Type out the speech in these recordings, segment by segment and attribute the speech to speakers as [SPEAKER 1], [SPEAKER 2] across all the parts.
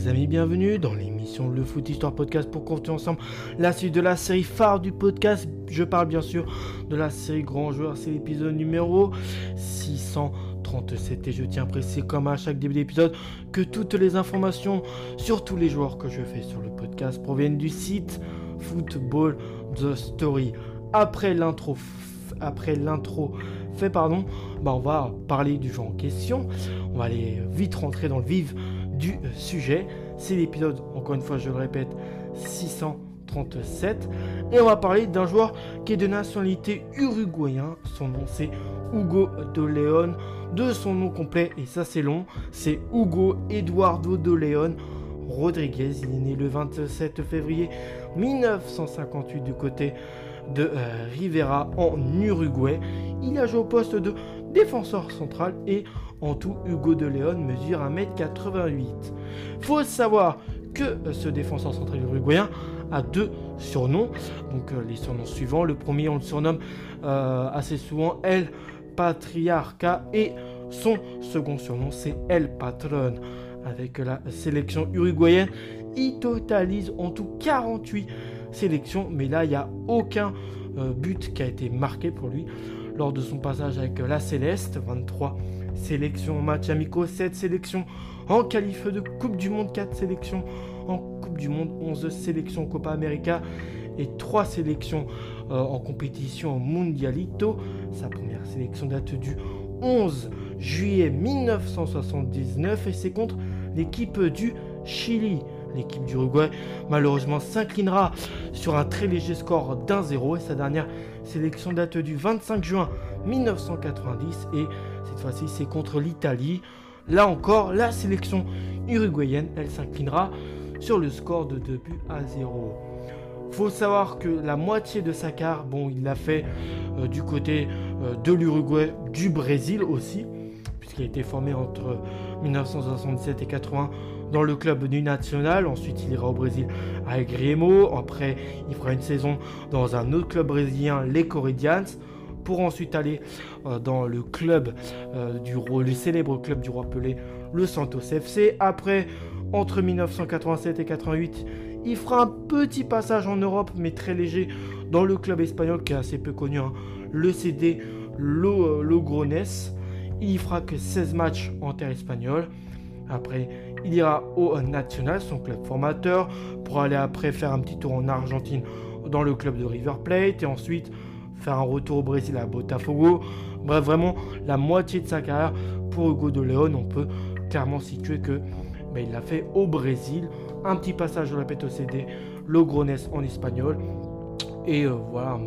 [SPEAKER 1] les amis, bienvenue dans l'émission Le Foot Histoire Podcast pour continuer ensemble la suite de la série phare du podcast. Je parle bien sûr de la série Grand Joueur, c'est l'épisode numéro 637 et je tiens à préciser comme à chaque début d'épisode que toutes les informations sur tous les joueurs que je fais sur le podcast proviennent du site Football The Story. Après l'intro après l'intro fait pardon, bah on va parler du jeu en question. On va aller vite rentrer dans le vif du sujet. C'est l'épisode, encore une fois, je le répète, 637. Et on va parler d'un joueur qui est de nationalité uruguayen. Son nom c'est Hugo de Leon. De son nom complet, et ça c'est long, c'est Hugo Eduardo de Leon Rodriguez. Il est né le 27 février 1958 du côté de euh, Rivera en Uruguay. Il a joué au poste de défenseur central et en tout, Hugo de Leon mesure 1m88. Faut savoir que euh, ce défenseur central uruguayen a deux surnoms. Donc euh, les surnoms suivants. Le premier, on le surnomme assez souvent El Patriarca et son second surnom, c'est El Patron. Avec la sélection uruguayenne, il totalise en tout 48 sélections, mais là, il n'y a aucun but qui a été marqué pour lui lors de son passage avec la Céleste, 23 sélections en match amicaux, 7 sélections en qualif de Coupe du Monde, 4 sélections en Coupe du Monde, 11 sélections Copa América et 3 sélections euh, en compétition Mundialito. Sa première sélection date du 11 juillet 1979 et c'est contre l'équipe du Chili. L'équipe d'Uruguay malheureusement s'inclinera sur un très léger score d'un 0 et sa dernière sélection date du 25 juin 1990 et cette fois-ci c'est contre l'Italie. Là encore, la sélection uruguayenne, elle s'inclinera sur le score de 2 buts à 0. Faut savoir que la moitié de sa carte, bon, il l'a fait euh, du côté euh, de l'Uruguay, du Brésil aussi, puisqu'il a été formé entre 1977 et 80 dans le club du National. Ensuite, il ira au Brésil avec Griemo. Après, il fera une saison dans un autre club brésilien, les Corinthians. Pour ensuite aller euh, dans le club euh, du le célèbre club du roi Pelé, le Santos FC. Après, entre 1987 et 88, il fera un petit passage en Europe, mais très léger, dans le club espagnol qui est assez peu connu, hein, le CD Logrones. Il fera que 16 matchs en terre espagnole. Après, il ira au National, son club formateur, pour aller après faire un petit tour en Argentine dans le club de River Plate et ensuite faire un retour au Brésil à Botafogo. Bref, vraiment la moitié de sa carrière pour Hugo de Leon. On peut clairement situer que ben, il l'a fait au Brésil. Un petit passage, je répète, au CD Logrones en espagnol. Et euh, voilà,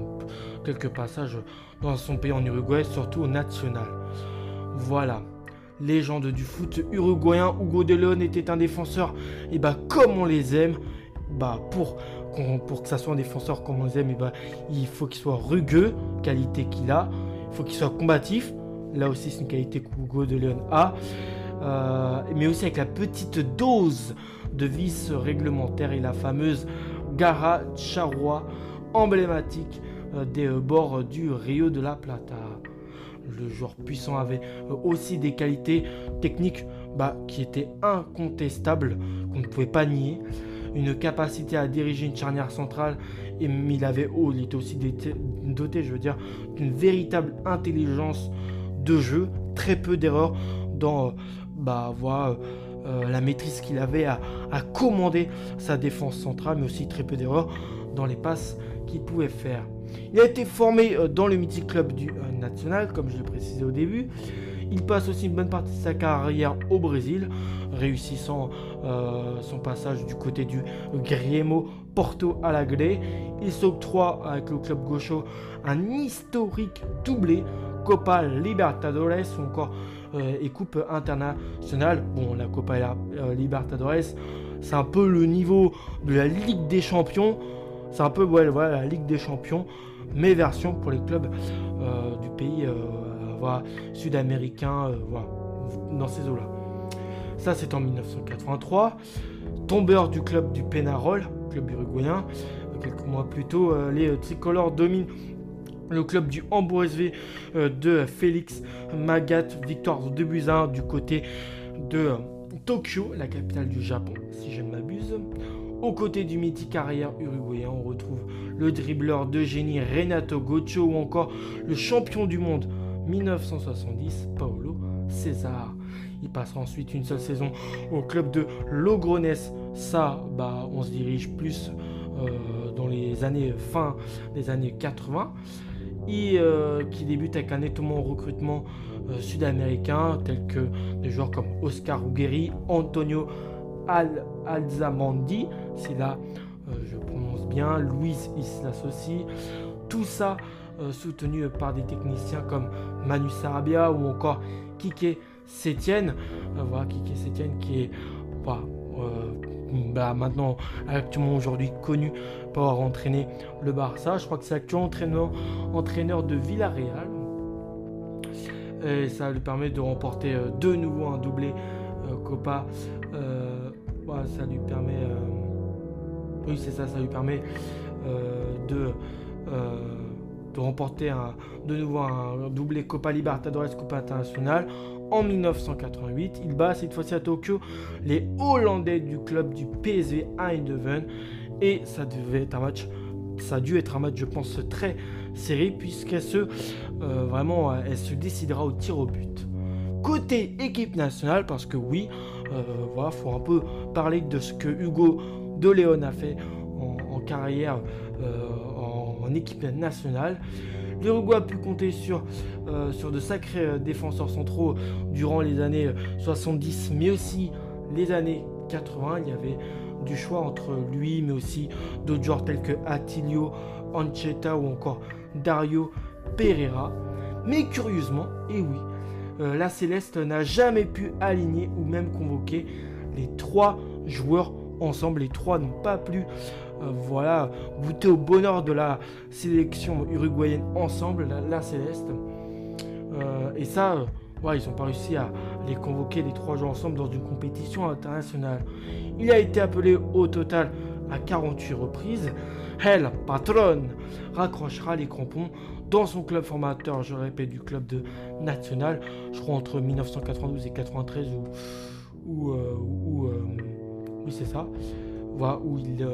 [SPEAKER 1] quelques passages dans son pays en Uruguay, surtout au national. Voilà légende du foot uruguayen, Hugo de Leon était un défenseur, et bah comme on les aime, bah pour, pour que ça soit un défenseur comme on les aime, et bah il faut qu'il soit rugueux, qualité qu'il a, il faut qu'il soit combatif, là aussi c'est une qualité qu'Hugo de Leon a, euh, mais aussi avec la petite dose de vice réglementaire et la fameuse Gara Charrois emblématique euh, des euh, bords du Rio de la Plata le joueur puissant avait euh, aussi des qualités techniques bah, qui étaient incontestables, qu'on ne pouvait pas nier. Une capacité à diriger une charnière centrale, et il avait oh, il était aussi doté, je veux dire, d'une véritable intelligence de jeu, très peu d'erreurs dans euh, bah, voilà, euh, la maîtrise qu'il avait à, à, commander sa défense centrale, mais aussi très peu d'erreurs dans les passes qu'il pouvait faire. Il a été formé euh, dans le mythique club du euh, National, comme je l'ai précisé au début. Il passe aussi une bonne partie de sa carrière au Brésil, réussissant euh, son passage du côté du Griemo Porto Alegre. Il s'octroie avec le club gaucho un historique doublé Copa Libertadores ou encore et Coupe internationale. Bon, la Copa Libertadores, c'est un peu le niveau de la Ligue des Champions. C'est un peu voilà, la Ligue des Champions, mais version pour les clubs euh, du pays euh, sud-américain, euh, dans ces eaux-là. Ça, c'est en 1983. Tombeur du club du Penarol, club uruguayen. Quelques mois plus tôt, les tricolores dominent le club du Hambourg SV de Félix Magat, victoire de buts du côté de Tokyo, la capitale du Japon, si je ne m'abuse. Aux côtés du mythique arrière uruguayen, on retrouve le dribbleur de génie Renato Gocho ou encore le champion du monde 1970, Paolo César. Il passera ensuite une seule saison au club de Logrones. Ça, bah, on se dirige plus euh, dans les années fin des années 80. Et euh, qui débute avec un étonnant recrutement euh, sud-américain, tel que des joueurs comme Oscar Ugueri, Antonio Al Alzamandi, c'est là, je prononce bien, Luis Islas aussi. Tout ça soutenu par des techniciens comme Manu Sarabia ou encore Kike Sétienne. voilà, Kike Sétienne qui est bah, bah, maintenant actuellement aujourd'hui connu pour avoir entraîné le Barça. Je crois que c'est actuellement entraîneur, entraîneur de Villarreal. Et ça lui permet de remporter euh, de nouveau un doublé euh, Copa. Euh, ça lui permet. de remporter un, de nouveau un doublé Copa Libertadores Copa Internacional en 1988. Il bat cette fois-ci à Tokyo les Hollandais du club du PSV Eindhoven. Et ça devait être un match, ça a dû être un match, je pense, très serré, puisqu'elle se, euh, vraiment, elle se décidera au tir au but. Côté équipe nationale, parce que oui, euh, voilà, faut un peu parler de ce que Hugo De Leon a fait en, carrière euh, en, équipe nationale. L'Uruguay a pu compter sur, euh, sur de sacrés euh, défenseurs centraux durant les années 70, mais aussi les années 80. Il y avait du choix entre lui, mais aussi d'autres joueurs tels que Attilio Ancheta ou encore Dario Pereira. Mais curieusement, et oui, euh, la Céleste n'a jamais pu aligner ou même convoquer les trois joueurs ensemble. Les trois n'ont pas pu euh, voilà, goûter au bonheur de la sélection uruguayenne ensemble, la, Céleste. Euh, et ça, ils n'ont pas réussi à les convoquer les trois joueurs ensemble dans une compétition internationale. Il a été appelé au total à 48 reprises. Elle, patronne, raccrochera les crampons dans son club formateur, je répète, du club de national, je crois entre 1992 et 93 ou, ou, oui c'est ça, où il,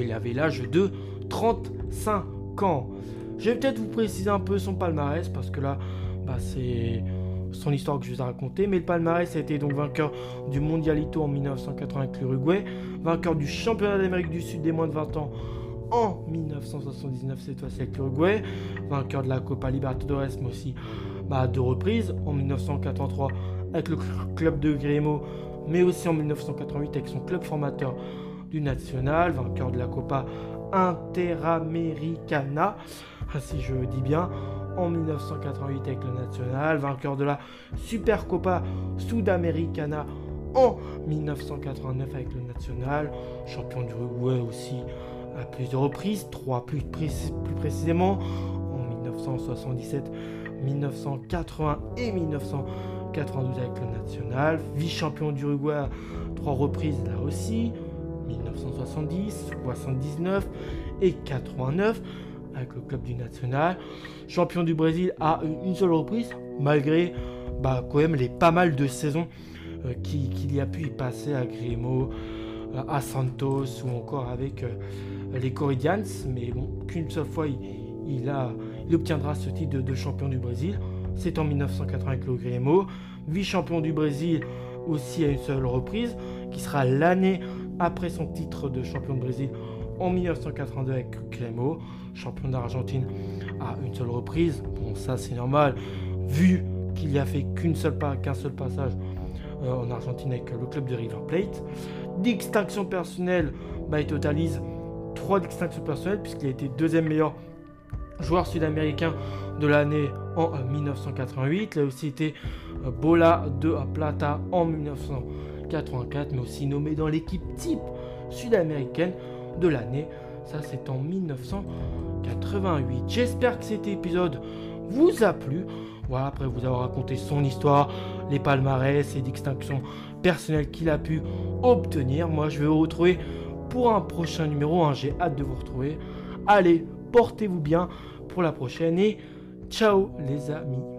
[SPEAKER 1] il avait l'âge de 35 ans. Je vais peut-être vous préciser un peu son palmarès parce que là, bah, c'est son histoire que je vous ai racontée. Mais le palmarès a été donc vainqueur du Mondialito en 1980 avec l'Uruguay, vainqueur du championnat d'Amérique du Sud des moins de 20 ans en 1979 cette fois-ci avec l'Uruguay, vainqueur de la Copa Libertadores mais aussi bah, deux reprises en 1983 avec le club de Grêmio mais aussi en 1988 avec son club formateur du national, vainqueur de la Copa Interamericana, si je dis bien, en 1988 avec le national, vainqueur de la Supercopa Sudamericana en 1989 avec le national, champion du Uruguay aussi à plusieurs reprises, trois plus, plus précisément, en 1977, 1980 et 1992 avec le national, vice-champion d'Uruguay à trois reprises là aussi, 1970, 79 et 89 avec le club du national. Champion du Brésil à une seule reprise, malgré bah, quand même les pas mal de saisons euh, qu'il y a pu y passer à Grimo, euh, à Santos ou encore avec euh, les Corinthians. Mais bon, qu'une seule fois il, a, il obtiendra ce titre de, champion du Brésil. C'est en 1980 avec le Grêmio. Vice-champion du Brésil aussi à une seule reprise, qui sera l'année après son titre de champion de Brésil en 1982 avec Clémo, champion d'Argentine à une seule reprise. Bon, ça c'est normal, vu qu'il n'y a fait qu'une seule qu'un seul passage euh, en Argentine avec le club de River Plate. Distinction personnelle, bah, il totalise trois distinctions personnelles puisqu'il a été deuxième meilleur joueur sud-américain de l'année en 1988. Il a aussi été euh, Bola de Plata en 1988. 84, mais aussi nommé dans l'équipe type sud-américaine de l'année. Ça, c'est en 1988. J'espère que cet épisode vous a plu. Voilà, après vous avoir raconté son histoire, les palmarès et distinctions personnelles qu'il a pu obtenir. Moi, je vais vous retrouver pour un prochain numéro. Hein. J'ai hâte de vous retrouver. Allez, portez-vous bien pour la prochaine et ciao les amis.